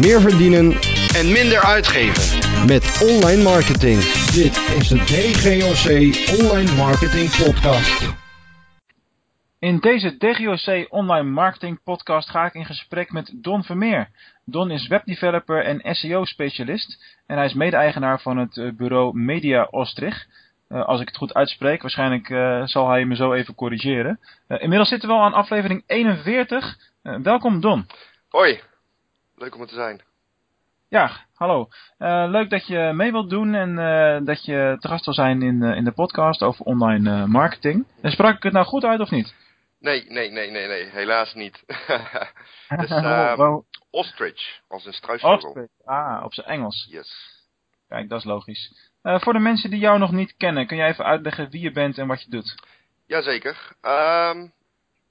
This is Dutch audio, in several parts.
meer verdienen en minder uitgeven. met online marketing. Dit is de DGOC Online Marketing Podcast. In deze DGOC Online Marketing Podcast ga ik in gesprek met Don Vermeer. Don is webdeveloper en SEO-specialist en hij is mede-eigenaar van het eh, bureau Media Ostrich. Uh, als ik het goed uitspreek, waarschijnlijk uh, zal hij me zo even corrigeren. Uh, inmiddels zitten we al aan aflevering 41. welkom Don. Hoi, leuk om er te zijn. Ja, hallo. leuk dat je mee wilt doen en dat je te gast wil zijn in, in de podcast over online marketing. En sprak ik het nou goed uit of niet? Nee, nee, nee, nee, nee, helaas niet. dus, um, ostrich, als een struisvogel. Ostrich, ah, op zijn Engels. Yes. Kijk, dat is logisch. Voor de mensen die jou nog niet kennen, kun jij even uitleggen wie je bent en wat je doet? Jazeker. Um,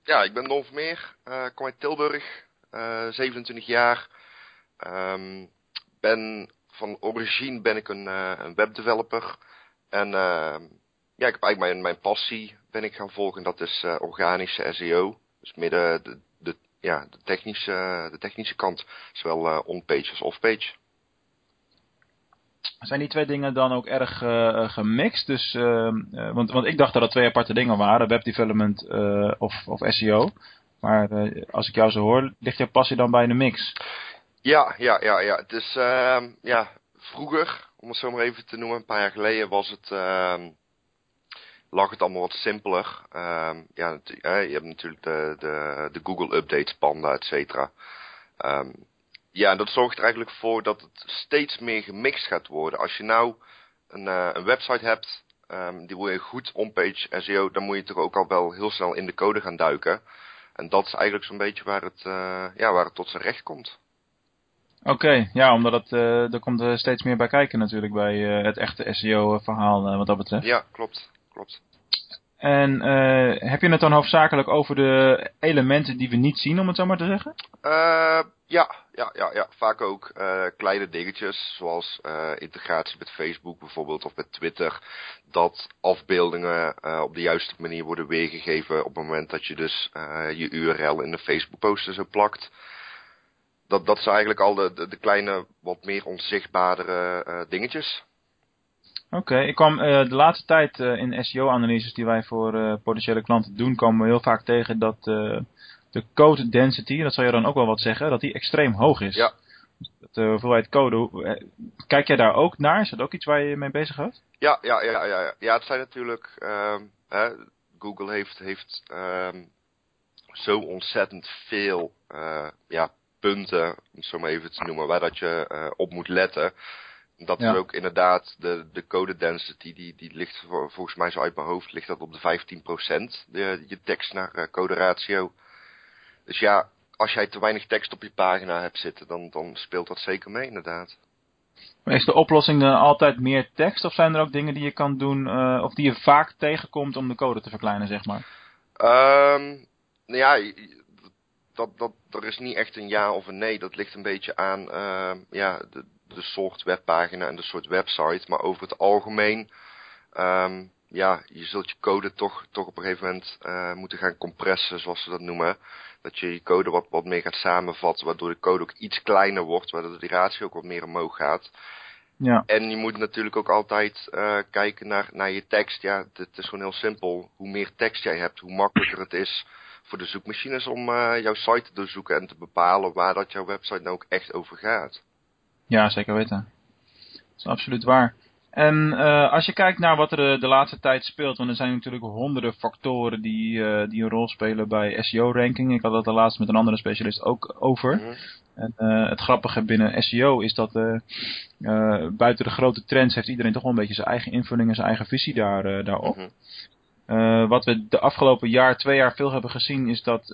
ja, ik ben Don Vermeer, kom uit Tilburg, uh, 27 jaar. Um, ben, van origine ben ik een, uh, een webdeveloper. En ja, ik heb eigenlijk mijn, mijn passie ben ik gaan volgen, dat is organische SEO. Dus midden de, de, ja, de, technische, de technische kant, zowel on-page als off-page. Zijn die twee dingen dan ook erg gemixt? Dus, uh, want, want ik dacht dat het twee aparte dingen waren, webdevelopment of, of SEO. Maar als ik jou zo hoor, ligt jouw passie dan bij een mix? Ja, ja, ja, ja. Het is, ehm, ja, vroeger, om het zo maar even te noemen, een paar jaar geleden was het, ehm, lag het allemaal wat simpeler. Ehm, ja, je hebt natuurlijk de, de, de Google Updates, Panda, et cetera. Ja, dat zorgt er eigenlijk voor dat het steeds meer gemixt gaat worden. Als je nou een, uh, een website hebt, um, die wil je goed onpage SEO, dan moet je toch ook al wel heel snel in de code gaan duiken. En dat is eigenlijk zo'n beetje waar het, uh, ja, waar het tot zijn recht komt. Oké, okay, ja, omdat het, uh, er komt er steeds meer bij kijken natuurlijk bij het echte SEO-verhaal wat dat betreft. Ja, klopt, klopt. En heb je het dan hoofdzakelijk over de elementen die we niet zien, om het zo maar te zeggen? Ja, ja, ja, ja, vaak ook kleine dingetjes, zoals integratie met Facebook bijvoorbeeld, of met Twitter. Dat afbeeldingen op de juiste manier worden weergegeven op het moment dat je dus je URL in de Facebook post zo plakt. Dat, dat zijn eigenlijk al de, de, de kleine, wat meer onzichtbare dingetjes. Oké, ik kwam uh, de laatste tijd uh, in SEO-analyses die wij voor potentiële klanten doen, komen we heel vaak tegen dat de code density, dat zou je dan ook wel wat zeggen, dat die extreem hoog is. Ja. De hoeveelheid code, kijk jij daar ook naar? Is dat ook iets waar je mee bezig gaat? Ja, ja, ja, ja, ja. ja het zijn natuurlijk, ehm, hè, Google heeft, heeft um, zo ontzettend veel ja, punten, om zo maar even te noemen, waar dat je op moet letten. Dat ja. is ook inderdaad de, de code density, die, die ligt volgens mij zo uit mijn hoofd, ligt dat op de 15%, de, je tekst naar uh, code ratio. Dus ja, als jij te weinig tekst op je pagina hebt zitten, dan, dan speelt dat zeker mee inderdaad. Maar is de oplossing dan altijd meer tekst, of zijn er ook dingen die je kan doen, uh, of die je vaak tegenkomt om de code te verkleinen, zeg maar? Um, nou ja, dat, dat, er is niet echt een ja of een nee. Dat ligt een beetje aan uh, ja, de, de soort webpagina en de soort website. Maar over het algemeen, um, ja, je zult je code toch, toch op een gegeven moment uh, moeten gaan compressen, zoals ze dat noemen. Dat je je code wat, wat meer gaat samenvatten, waardoor de code ook iets kleiner wordt, waardoor de ratio ook wat meer omhoog gaat. Ja. En je moet natuurlijk ook altijd uh, kijken naar, naar je tekst. Ja, het is gewoon heel simpel. Hoe meer tekst jij hebt, hoe makkelijker het is voor de zoekmachines om uh, jouw site te doorzoeken en te bepalen waar dat jouw website nou ook echt over gaat. Ja, zeker weten. Dat is absoluut waar. En uh, als je kijkt naar wat er de laatste tijd speelt, want er zijn natuurlijk honderden factoren die, uh, die een rol spelen bij SEO-ranking. Ik had dat de laatst met een andere specialist ook over. Mm -hmm. En uh, het grappige binnen SEO is dat buiten de grote trends heeft iedereen toch wel een beetje zijn eigen invulling en zijn eigen visie daar, daarop. Mm -hmm. Wat we de afgelopen jaar, twee jaar veel hebben gezien, is dat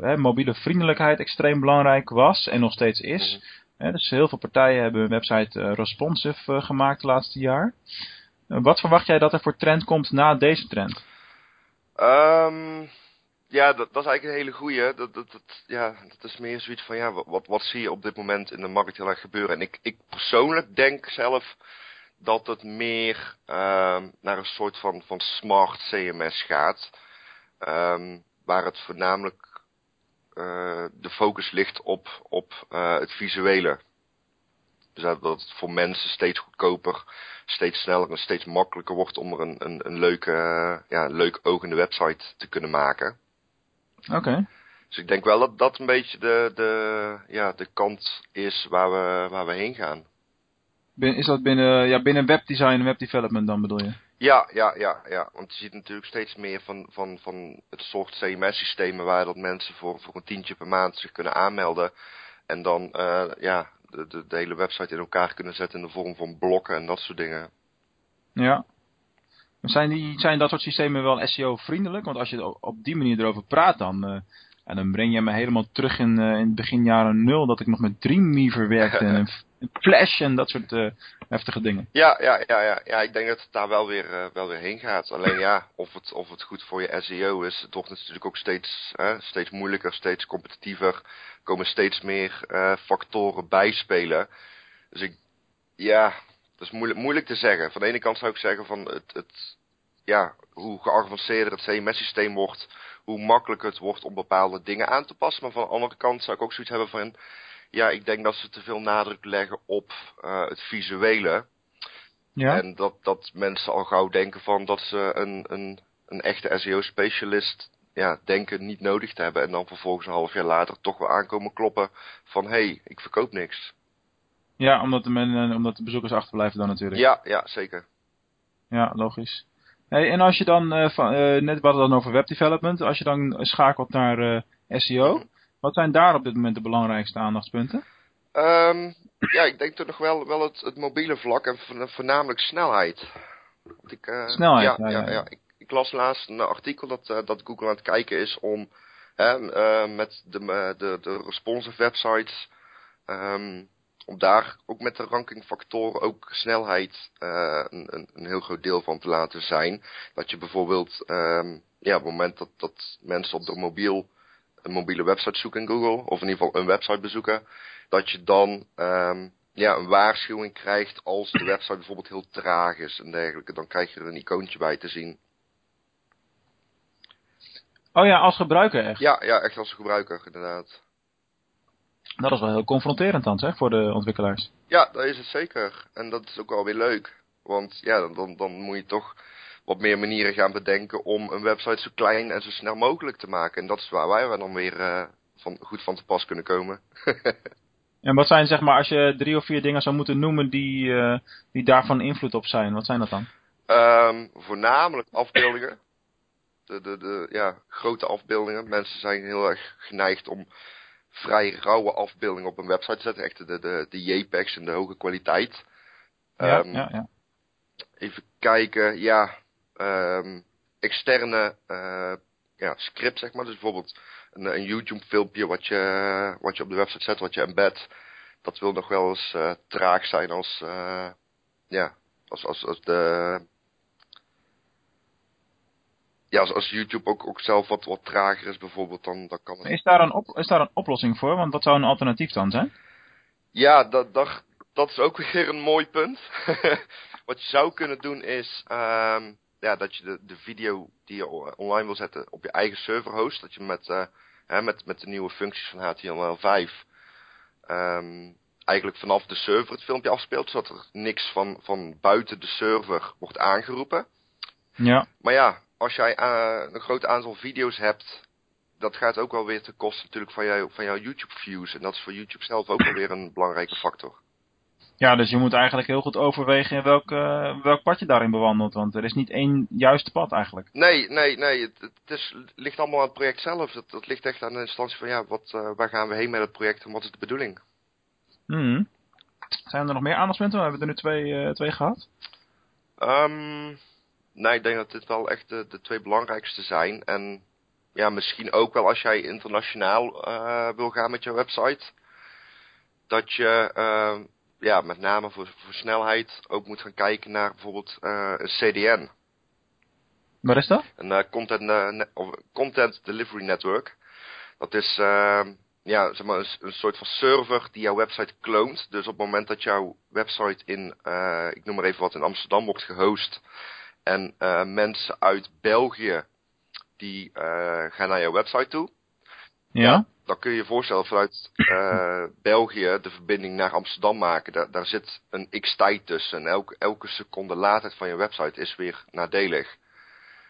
hè, mobiele vriendelijkheid extreem belangrijk was en nog steeds is. Mm -hmm dus heel veel partijen hebben hun website uh, responsive gemaakt het laatste jaar. Wat verwacht jij dat er voor trend komt na deze trend? Um, ja, dat, dat, is eigenlijk een hele goeie. Dat, dat, dat, ja, dat is meer zoiets van, ja, wat, wat zie je op dit moment in de markt heel erg gebeuren? En ik, ik persoonlijk denk zelf dat het meer um, naar een soort van, van smart CMS gaat. Um, waar het voornamelijk uh, de focus ligt op, op uh, het visuele. Dus dat het voor mensen steeds goedkoper, steeds sneller en steeds makkelijker wordt om er een, een, een leuke, eh, ja, een leuk ogende website te kunnen maken. Oké. Dus ik denk wel dat dat een beetje de, de, ja, de kant is waar we, waar we heen gaan. Is dat binnen, ja, binnen webdesign en webdevelopment dan bedoel je? Ja, ja, ja, ja. Want je ziet natuurlijk steeds meer van, van, van het soort CMS-systemen waar dat mensen voor, voor een tientje per maand zich kunnen aanmelden. En dan eh, ja, de, de, de hele website in elkaar kunnen zetten in de vorm van blokken en dat soort dingen. Ja. Zijn, die, zijn dat soort systemen wel SEO-vriendelijk? Want als je op- op die manier erover praat, dan, eh, en dan breng je me helemaal terug in, eh, in begin jaren nul, dat ik nog met Dreamweaver werkte en, en Flash en dat soort eh, heftige dingen. Ja, ja, ja, ja, ja. Ik denk dat het daar wel weer, eh, wel weer heen gaat. Alleen ja, of het, of het goed voor je SEO is, het wordt natuurlijk ook steeds, steeds moeilijker, steeds competitiever. Er komen steeds meer factoren bijspelen. Dus ik, ja, dat is moeilijk, moeilijk te zeggen. Van de ene kant zou ik zeggen van het, het ja, hoe geavanceerder het CMS-systeem wordt, hoe makkelijker het wordt om bepaalde dingen aan te passen. Maar van de andere kant zou ik ook zoiets hebben van, ja, ik denk dat ze te veel nadruk leggen op eh, het visuele. Ja? En dat, dat mensen al gauw denken van dat ze een, een, een echte SEO-specialist ja, denken niet nodig te hebben. En dan vervolgens een half jaar later toch wel aankomen kloppen van hé, hey, ik verkoop niks. ja omdat, de men, omdat de bezoekers achterblijven dan natuurlijk. Ja, ja, zeker. Ja, logisch. Hey, en als je dan, van, eh, net we hadden het dan over webdevelopment, als je dan schakelt naar eh, SEO, Mhm. wat zijn daar op dit moment de belangrijkste aandachtspunten? Ehm, ja, ik denk toch nog wel, wel het, het mobiele vlak en vo- voornamelijk snelheid. Want ik, Snelheid, ja, ja, ja. Ik, ik las laatst een artikel dat, dat Google aan het kijken is om hè, met de, de, de responsive websites, ehm, om daar ook met de rankingfactoren ook snelheid eh, een, een, een heel groot deel van te laten zijn. Dat je bijvoorbeeld, ehm, ja, op het moment dat, dat mensen op de mobiel een mobiele website zoeken in Google, of in ieder geval een website bezoeken, dat je dan ehm, ja, een waarschuwing krijgt als de website bijvoorbeeld heel traag is en dergelijke. Dan krijg je er een icoontje bij te zien. Oh ja, als gebruiker echt. Ja, ja, echt als gebruiker, inderdaad. Dat is wel heel confronterend dan, zeg, voor de ontwikkelaars. Ja, dat is het zeker. En dat is ook wel weer leuk. Want ja, dan, dan, dan moet je toch wat meer manieren gaan bedenken om een website zo klein en zo snel mogelijk te maken. En dat is waar wij dan weer eh, van, goed van te pas kunnen komen. En wat zijn, zeg maar, als je drie of vier dingen zou moeten noemen die, eh, die daarvan invloed op zijn, wat zijn dat dan? Ehm, voornamelijk afbeeldingen. De, de, de ja, grote afbeeldingen. Mensen zijn heel erg geneigd om vrij rauwe afbeeldingen op een website te zetten. Echt de, de, de JPEGs en de hoge kwaliteit. Ja, Ehm, ja, ja. Even kijken, ja. ehm, externe eh, ja, script, zeg maar. Dus bijvoorbeeld een, een YouTube filmpje wat je, wat je op de website zet, wat je embed. Dat wil nog wel eens eh, traag zijn als, eh, ja, als, als, als de... Ja, als, als YouTube ook, ook zelf wat, wat trager is bijvoorbeeld, dan, dan kan het... Is daar, een op, is daar een oplossing voor? Want dat zou een alternatief dan zijn. Ja, dat, dat, dat is ook weer een mooi punt. Wat je zou kunnen doen is, ehm, ja, dat je de, de video die je online wil zetten op je eigen server host. Dat je met, eh, hè, met, met de nieuwe functies van HTML5 ehm, eigenlijk vanaf de server het filmpje afspeelt. Zodat er niks van, van buiten de server wordt aangeroepen. Ja. Maar ja, als jij eh, een groot aantal video's hebt, dat gaat ook wel weer ten koste natuurlijk van, jou, van jouw YouTube views. En dat is voor YouTube zelf ook wel weer een belangrijke factor. Ja, dus je moet eigenlijk heel goed overwegen in welk, eh, welk pad je daarin bewandelt. Want er is niet één juiste pad eigenlijk. Nee, nee, nee. Het, het is, het ligt allemaal aan het project zelf. Het, het ligt echt aan de instantie van ja, wat, eh, waar gaan we heen met het project en wat is de bedoeling? Mhm. Zijn er nog meer aandachtspunten? We hebben er nu twee, twee gehad. Ehm, nee, ik denk dat dit wel echt de, de twee belangrijkste zijn. En ja, misschien ook wel als jij internationaal eh, wil gaan met je website. Dat je eh, ja, met name voor, voor snelheid ook moet gaan kijken naar bijvoorbeeld eh, een CDN. Wat is dat? Een content, content Delivery Network. Dat is ja, zeg maar een, soort van server die jouw website kloont. Dus op het moment dat jouw website in, ik noem maar even wat, in Amsterdam wordt gehost. En eh, mensen uit België die eh, gaan naar jouw website toe. Ja? dan dan kun je je voorstellen vanuit uh, België de verbinding naar Amsterdam maken. Daar, daar zit een x tijd tussen. Elke, elke seconde laadtijd van je website is weer nadelig.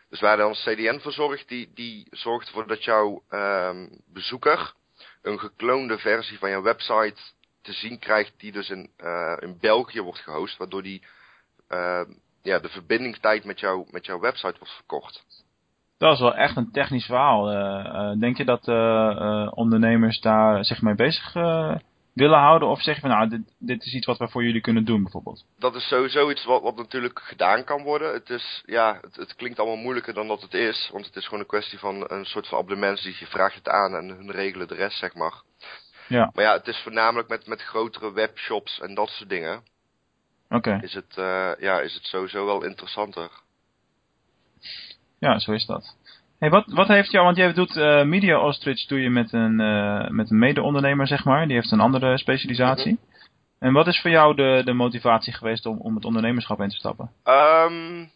Dus waar dan een CDN voor zorgt, die, die zorgt ervoor dat jouw um, bezoeker een gekloonde versie van jouw website te zien krijgt die dus in, in België wordt gehost, waardoor die uh, ja, de verbindingstijd met, jou, met jouw website wordt verkort. Dat is wel echt een technisch verhaal. Uh, denk je dat ondernemers daar zich mee bezig willen houden? Of zeg je van nou, dit, dit, is iets wat we voor jullie kunnen doen bijvoorbeeld? Dat is sowieso iets wat, wat natuurlijk gedaan kan worden. Het, is, ja, het, het, klinkt allemaal moeilijker dan dat het is. Want het is gewoon een kwestie van een soort van abonnements die je vraagt het aan en hun regelen de rest, zeg maar. Ja. Maar ja, het is voornamelijk met, met grotere webshops en dat soort dingen. Oké. Okay. Is, het, uh, ja, is het sowieso wel interessanter. Ja, zo is dat. Hey, wat, wat heeft jou, want jij doet uh, Media Ostrich doe je met een, uh, met een mede-ondernemer, zeg maar. Die heeft een andere specialisatie. -hmm. En wat is voor jou de, de motivatie geweest om, om het ondernemerschap in te stappen? Um,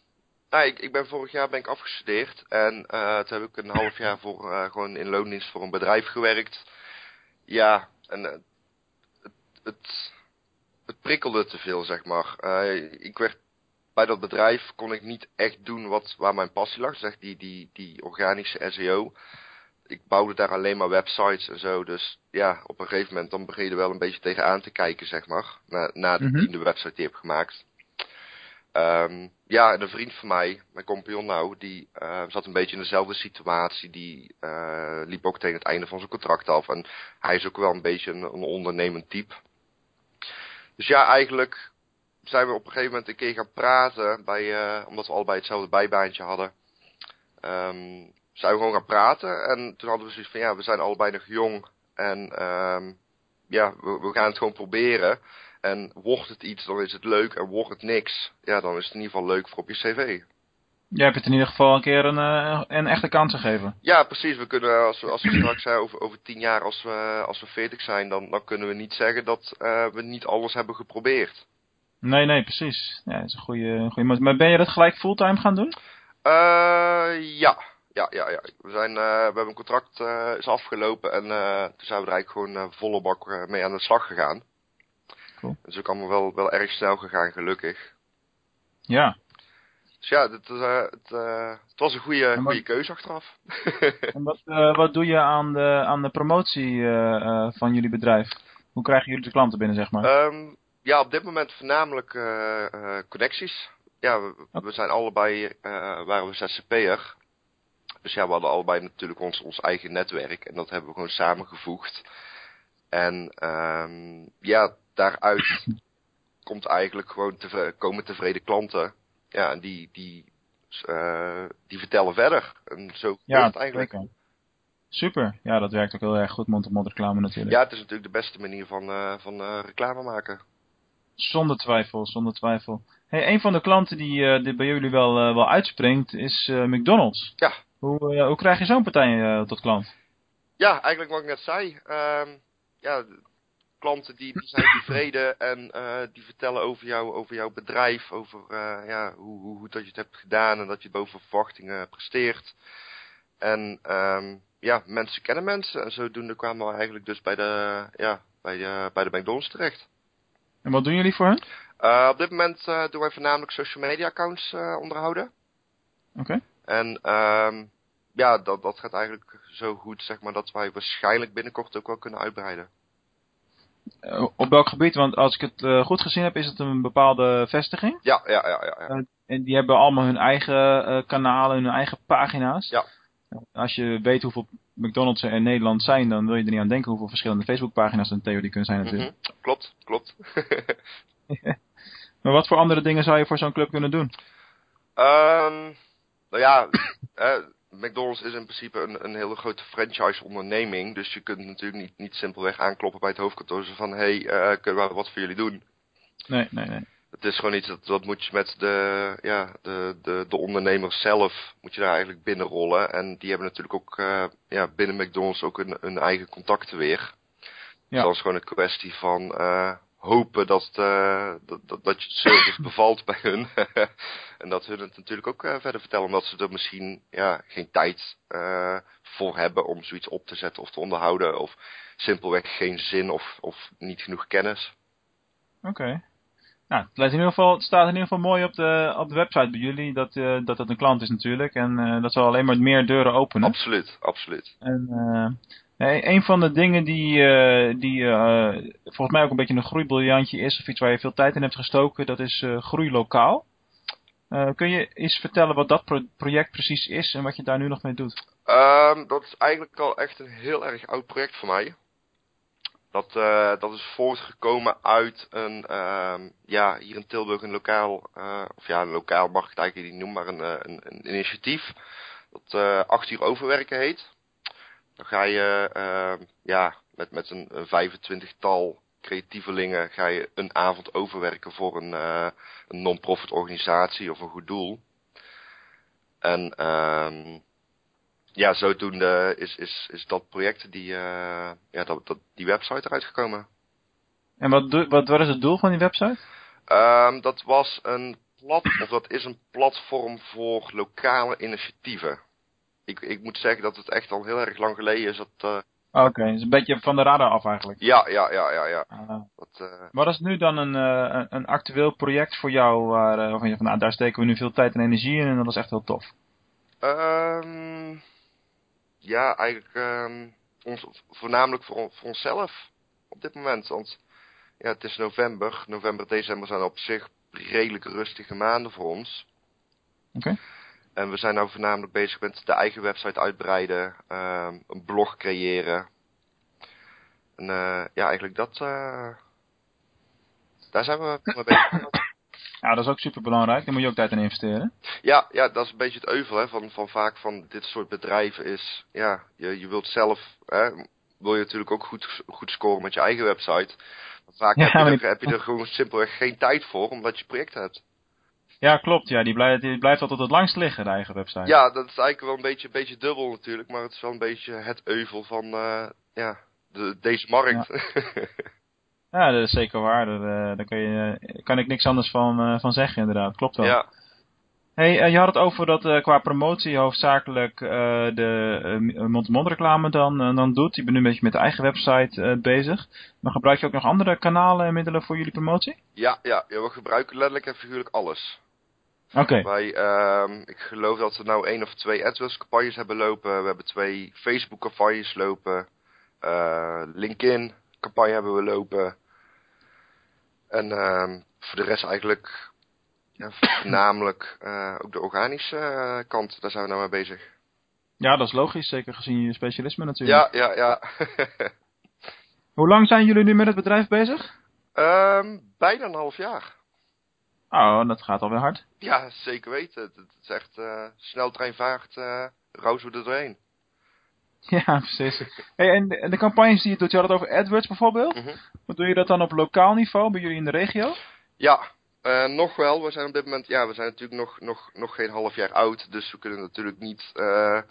nou, ik, ik ben vorig jaar ben ik afgestudeerd. En uh, toen heb ik een half jaar voor, uh, gewoon in loondienst voor een bedrijf gewerkt. Ja, en uh, het, het prikkelde te veel, zeg maar. Uh, ik werd bij dat bedrijf kon ik niet echt doen wat, waar mijn passie lag. Zeg die, die, die organische SEO. Ik bouwde daar alleen maar websites en zo. Dus ja, op een gegeven moment dan begin je er wel een beetje tegenaan te kijken, zeg maar. Na, na de Mhm. tiende website die heb gemaakt. Um, ja, en een vriend van mij, mijn compagnon nou, die uh, zat een beetje in dezelfde situatie. Die uh, liep ook tegen het einde van zijn contract af. En hij is ook wel een beetje een, een ondernemend type. Dus ja, eigenlijk zijn we op een gegeven moment een keer gaan praten, bij, uh, omdat we allebei hetzelfde bijbaantje hadden. Um, zijn we gewoon gaan praten en toen hadden we zoiets van, ja, we zijn allebei nog jong en um, ja, we, we gaan het gewoon proberen. En wordt het iets, dan is het leuk en wordt het niks, ja, dan is het in ieder geval leuk voor op je cv. Jij hebt het in ieder geval een keer een, uh, een echte kans gegeven. Ja, precies. We kunnen, als we, als we straks over, over tien jaar, als we, als we veertig zijn, dan, dan kunnen we niet zeggen dat uh, we niet alles hebben geprobeerd. Nee, nee, precies. Ja, dat is een goede, goede Maar ben je dat gelijk fulltime gaan doen? Uh, ja. Ja, ja, ja. We, zijn, uh, we hebben een contract is afgelopen en toen zijn we er eigenlijk gewoon volle bak mee aan de slag gegaan. Cool. Dat is ook allemaal wel, wel erg snel gegaan, gelukkig. Ja. Dus ja, het, het, het was een goede, wat... goede keuze achteraf. en wat, wat doe je aan de, aan de promotie van jullie bedrijf? Hoe krijgen jullie de klanten binnen, zeg maar? Um, ja, op dit moment voornamelijk connecties. Ja, we, we zijn allebei, waren we ZZP'er. Dus ja, we hadden allebei natuurlijk ons, ons eigen netwerk. En dat hebben we gewoon samengevoegd. En um, ja, daaruit komt eigenlijk gewoon komen tevreden klanten. Ja, en die, die, uh, die vertellen verder. En zo ja, het eigenlijk. Zeker. Super. Ja, dat werkt ook heel erg goed, mond-op-mond reclame natuurlijk. Ja, het is natuurlijk de beste manier van, uh, van uh, reclame maken. Zonder twijfel, zonder twijfel. Hey, een van de klanten die, die bij jullie wel, wel uitspringt is McDonald's. Ja. Hoe, hoe krijg je zo'n partij tot klant? Ja, eigenlijk wat ik net zei. Um, ja, klanten die, die zijn tevreden en die vertellen over, jou, over jouw bedrijf, over ja, hoe, hoe, hoe dat je het hebt gedaan en dat je boven verwachtingen presteert. En um, ja, mensen kennen mensen en zodoende kwamen we eigenlijk dus bij de, ja, bij de, bij de McDonald's terecht. En wat doen jullie voor hen? Uh, op dit moment doen wij voornamelijk social media accounts onderhouden. Oké. Okay. En um, ja, dat, dat gaat eigenlijk zo goed, zeg maar, dat wij waarschijnlijk binnenkort ook wel kunnen uitbreiden. Op welk gebied? Want als ik het goed gezien heb, is het een bepaalde vestiging? Ja, ja, ja. ja, ja. en die hebben allemaal hun eigen kanalen, hun eigen pagina's? Ja. Als je weet hoeveel McDonald's er in Nederland zijn, dan wil je er niet aan denken hoeveel verschillende Facebookpagina's en theorie kunnen zijn natuurlijk. Mm -hmm. Klopt, klopt. maar wat voor andere dingen zou je voor zo'n club kunnen doen? Um, nou ja, eh, McDonald's is in principe een, een hele grote franchise onderneming. Dus je kunt natuurlijk niet, niet simpelweg aankloppen bij het hoofdkantoor. Van, hé, hey, uh, kunnen we wat voor jullie doen? Nee, nee, nee. Het is gewoon iets dat, dat moet je met de, ja, de, de, de ondernemers zelf, moet je daar eigenlijk binnenrollen. En die hebben natuurlijk ook, uh, ja, binnen McDonald's ook een, een eigen contacten weer. Ja. Dus dat is gewoon een kwestie van, uh, hopen dat, uh, dat, dat, dat je service bevalt bij hun. en dat hun het natuurlijk ook uh, verder vertellen, omdat ze er misschien ja, geen tijd uh, voor hebben om zoiets op te zetten of te onderhouden. Of simpelweg geen zin of, of niet genoeg kennis. Oké. Nou, het, in ieder geval, het staat in ieder geval mooi op de, op de website bij jullie dat, uh, dat het een klant is natuurlijk. En dat zal alleen maar meer deuren openen. Absoluut, absoluut. En uh, een van de dingen die, die volgens mij ook een beetje een groeibriljantje is, of iets waar je veel tijd in hebt gestoken, dat is groei lokaal. kun je eens vertellen wat dat pro project precies is en wat je daar nu nog mee doet? Um, dat is eigenlijk al echt een heel erg oud project voor mij. Dat, uh, dat is voortgekomen uit een, uh, ja, hier in Tilburg een lokaal, uh, of ja, een lokaal mag ik het eigenlijk niet noemen, maar een, een, een initiatief. Dat acht uur overwerken heet. Dan ga je, ehm, ja, met, met een, een 25-tal creatievelingen ga je een avond overwerken voor een, een non-profit organisatie of een goed doel. En, ehm ja, zodoende is, is, is dat project, die, uh, ja, dat, dat, die website eruit gekomen. En wat, wat, wat is het doel van die website? Um, dat was een plat, of dat is een platform voor lokale initiatieven. Ik, ik moet zeggen dat het echt al heel erg lang geleden is dat... Uh, Oké, okay, is een beetje van de radar af eigenlijk. Ja, ja, ja, ja, ja. Uh, dat, uh... Maar is nu dan een, uh, een actueel project voor jou waar, waarvan je van, nou, daar steken we nu veel tijd en energie in en dat is echt heel tof? Um, ja, eigenlijk um, ons, voornamelijk voor, voor onszelf op dit moment. Want ja, het is november. November, december zijn op zich redelijk rustige maanden voor ons. Oké. Okay. En we zijn nou voornamelijk bezig met de eigen website uitbreiden, um, een blog creëren. En uh, ja, eigenlijk dat, uh, daar zijn we mee bezig. Ja, dat is ook super belangrijk. Daar moet je ook tijd in investeren. Ja, ja dat is een beetje het euvel hè, van, van vaak van dit soort bedrijven is, ja, je, je wilt zelf, hè, wil je natuurlijk ook goed, goed scoren met je eigen website. Maar vaak ja, heb, je er, heb je er gewoon simpelweg geen tijd voor, omdat je project hebt. Ja, klopt. Ja, die blijft, die blijft altijd het langst liggen, de eigen website. Ja, dat is eigenlijk wel een beetje, een beetje dubbel natuurlijk, maar het is wel een beetje het euvel van, uh, ja, de, deze markt. Ja. Ja, dat is zeker waar. Daar, daar kan, je, kan ik niks anders van, van zeggen inderdaad. Klopt wel. Ja. Hey, je had het over dat uh, qua promotie hoofdzakelijk de mond-to-mond reclame dan, dan doet. Je bent nu een beetje met de eigen website bezig. Maar gebruik je ook nog andere kanalen en middelen voor jullie promotie? Ja, ja, ja we gebruiken letterlijk en figuurlijk alles. Oké. Okay. Wij, ehm, ik geloof dat we nou één of twee AdWords campagnes hebben lopen. We hebben twee Facebook campagnes lopen. LinkedIn campagne hebben we lopen. En uh, voor de rest eigenlijk ja, voornamelijk uh, ook de organische uh, kant, daar zijn we nou mee bezig. Ja, dat is logisch, zeker gezien je specialisme natuurlijk. Ja, ja, ja. Hoe lang zijn jullie nu met het bedrijf bezig? Um, bijna een half jaar. Oh, dat gaat alweer hard. Ja, zeker weten. Het, is echt uh, sneltreinvaart, uh, roos we er doorheen. Ja, precies. Hey, en, de, de campagnes die je doet, je had het over AdWords bijvoorbeeld. Mm -hmm. Doe je dat dan op lokaal niveau bij jullie in de regio? Ja, uh, nog wel. We zijn op dit moment, ja, we zijn natuurlijk nog, nog, nog geen half jaar oud. Dus we kunnen natuurlijk niet, uh,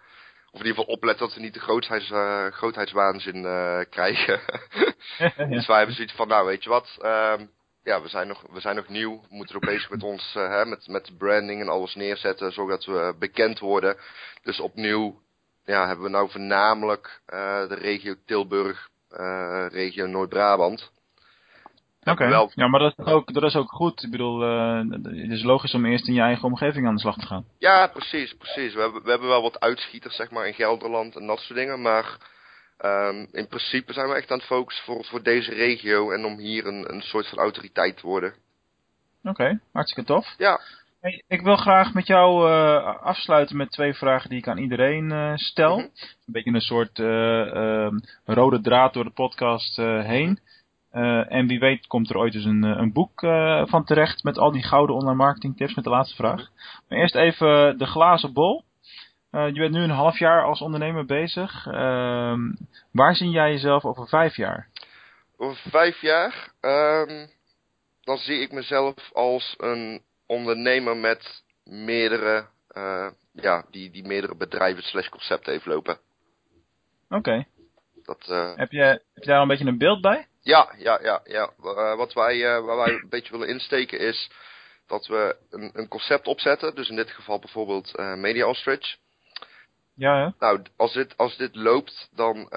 of in ieder geval opletten dat we niet de grootheids, uh, grootheidswaanzin krijgen. dus wij hebben zoiets van, nou weet je wat, ehm, ja, we zijn nog, we zijn nog nieuw. We moeten ook bezig met ons, hè, met, met branding en alles neerzetten, zodat we bekend worden. Dus opnieuw ja, hebben we nou voornamelijk uh, de regio Tilburg, uh, regio Noord-Brabant. Oké, okay. ja, maar dat is, ook, dat is ook goed. Ik bedoel, het is logisch om eerst in je eigen omgeving aan de slag te gaan. Ja, precies, precies. We hebben, we hebben wel wat uitschieters, zeg maar, in Gelderland en dat soort dingen. Maar um, in principe zijn we echt aan het focussen voor, voor deze regio en om hier een, een soort van autoriteit te worden. Oké, okay, hartstikke tof. Ja. Hey, ik wil graag met jou uh, afsluiten met twee vragen die ik aan iedereen uh, stel. Mm -hmm. Een beetje een soort uh, rode draad door de podcast heen. en wie weet komt er ooit eens een, een boek van terecht met al die gouden online marketing tips met de laatste vraag. Mhm. Maar eerst even de glazen bol. Je bent nu een half jaar als ondernemer bezig. Ehm, waar zie jij jezelf over vijf jaar? Over vijf jaar? Um, dan zie ik mezelf als een ondernemer met meerdere, uh, ja, die, die meerdere bedrijven slash concepten heeft lopen. Oké. Okay. Uh, heb, je, heb je daar een beetje een beeld bij? Ja, ja, ja, ja. Uh, wat wij, uh, waar wij een beetje willen insteken is dat we een, een concept opzetten. Dus in dit geval bijvoorbeeld Media Ostrich. Ja, ja. Nou, als dit, als dit loopt, dan,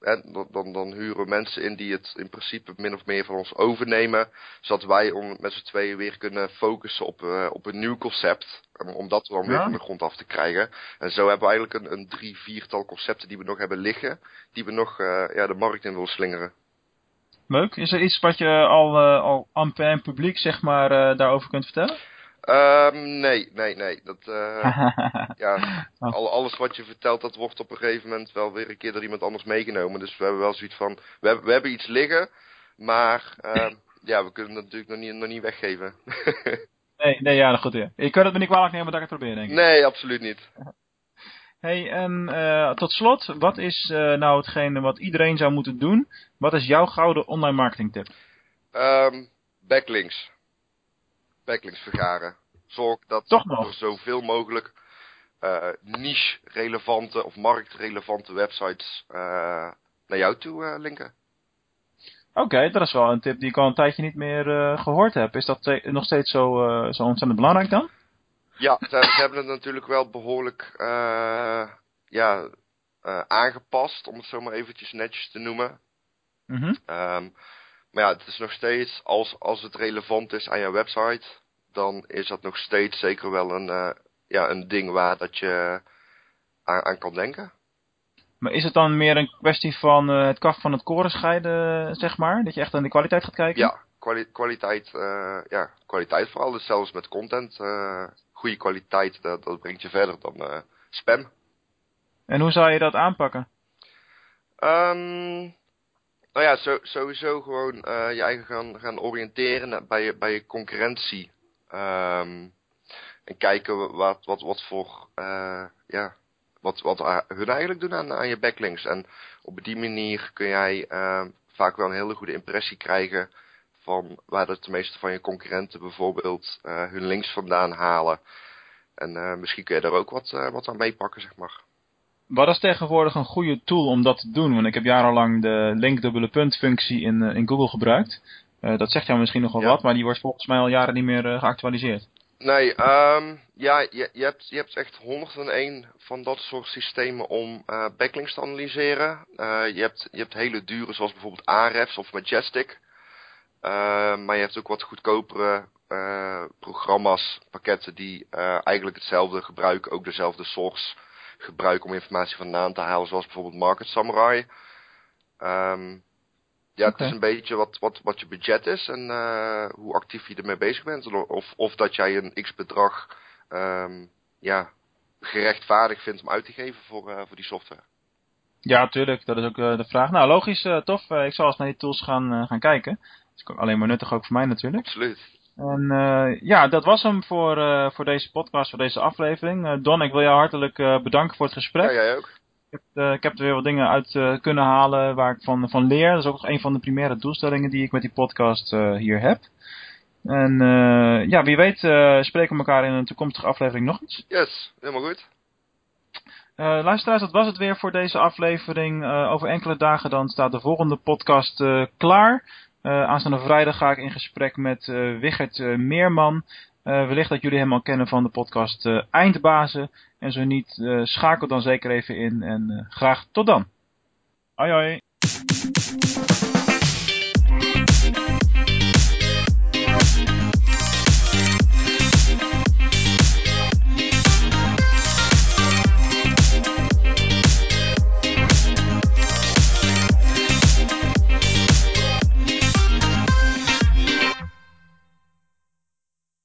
dan, dan, dan huren we mensen in die het in principe min of meer van ons overnemen. Zodat wij om, met z'n tweeën weer kunnen focussen op, op een nieuw concept. Om dat dan weer van de grond af te krijgen. En zo hebben we eigenlijk een, een drie, viertal concepten die we nog hebben liggen. Die we nog ja, de markt in willen slingeren. Leuk. Is er iets wat je al, uh, al aan publiek zeg maar, uh, daarover kunt vertellen? Um, nee, nee, nee. Dat, uh, ja, al, alles wat je vertelt, dat wordt op een gegeven moment wel weer een keer door iemand anders meegenomen. Dus we hebben wel zoiets van, we hebben, we hebben iets liggen, maar uh, ja, we kunnen het natuurlijk nog niet, nog niet weggeven. nee, nee, ja, goed. Ja. Je kunt het me niet kwalijk nemen dat ik het probeer, denk ik. Nee, absoluut niet. Hey, en uh, tot slot, wat is uh, nou hetgene wat iedereen zou moeten doen? Wat is jouw gouden online marketing tip? Um, backlinks. Backlinks vergaren. Zorg dat Toch nog? er zoveel mogelijk uh, niche-relevante of marktrelevante websites naar jou toe linken. Oké, okay, dat is wel een tip die ik al een tijdje niet meer gehoord heb. Is dat nog steeds zo, zo ontzettend belangrijk dan? Ja, ze, ze, hebben het natuurlijk wel behoorlijk ja, aangepast, om het zo maar eventjes netjes te noemen. Mm -hmm. um, maar ja, het is nog steeds, als, als het relevant is aan je website, dan is dat nog steeds zeker wel een, uh, ja, een ding waar dat je aan, aan, kan denken. Maar is het dan meer een kwestie van het kaf van het koren scheiden, zeg maar? Dat je echt aan de kwaliteit gaat kijken? Ja, kwali kwaliteit, ja, kwaliteit vooral. Dus zelfs met content goede kwaliteit, dat, dat brengt je verder dan spam. En hoe zou je dat aanpakken? Um, nou ja, sowieso gewoon uh, je eigen gaan, gaan oriënteren bij je, bij je concurrentie. Um, en kijken wat, wat, wat voor, uh, ja, wat, wat hun eigenlijk doen aan, aan je backlinks. En op die manier kun jij uh, vaak wel een hele goede impressie krijgen van waar de meeste van je concurrenten bijvoorbeeld uh, hun links vandaan halen. En uh, misschien kun je daar ook wat, wat aan meepakken, zeg maar. Wat is tegenwoordig een goede tool om dat te doen? Want ik heb jarenlang de link dubbele punt functie in, in Google gebruikt. Dat zegt jou misschien nog wel ja. wat, maar die wordt volgens mij al jaren niet meer geactualiseerd. Nee, um, ja, je, je, hebt, je hebt echt 101 van dat soort systemen om backlinks te analyseren. je, hebt, je hebt hele dure, zoals bijvoorbeeld Ahrefs of Majestic. Maar je hebt ook wat goedkopere uh, programma's, pakketten die uh, eigenlijk hetzelfde gebruiken, ook dezelfde source gebruiken om informatie vandaan te halen, zoals bijvoorbeeld Market Samurai. Um, ja, okay. het is een beetje wat, wat, wat je budget is en hoe actief je ermee bezig bent. Of, of dat jij een x bedrag um, ja, gerechtvaardigd vindt om uit te geven voor, voor die software. Ja, tuurlijk. Dat is ook de vraag. Nou, logisch, tof. ik zal eens naar die tools gaan, gaan kijken is alleen maar nuttig ook voor mij natuurlijk. Absoluut. En ja, dat was hem voor, voor deze podcast, voor deze aflevering. Don, ik wil jou hartelijk bedanken voor het gesprek. Ja, jij ook. Ik heb, ik heb er weer wat dingen uit kunnen halen waar ik van, van leer. Dat is ook een van de primaire doelstellingen die ik met die podcast hier heb. En ja, wie weet spreken we elkaar in een toekomstige aflevering nog eens. Yes, helemaal goed. Luisteraars, dat was het weer voor deze aflevering. Over enkele dagen dan staat de volgende podcast klaar. Aanstaande vrijdag ga ik in gesprek met Wigert uh, wellicht dat jullie hem al kennen van de podcast Eindbazen. En zo niet, schakel dan zeker even in. En graag tot dan. Hoi hoi.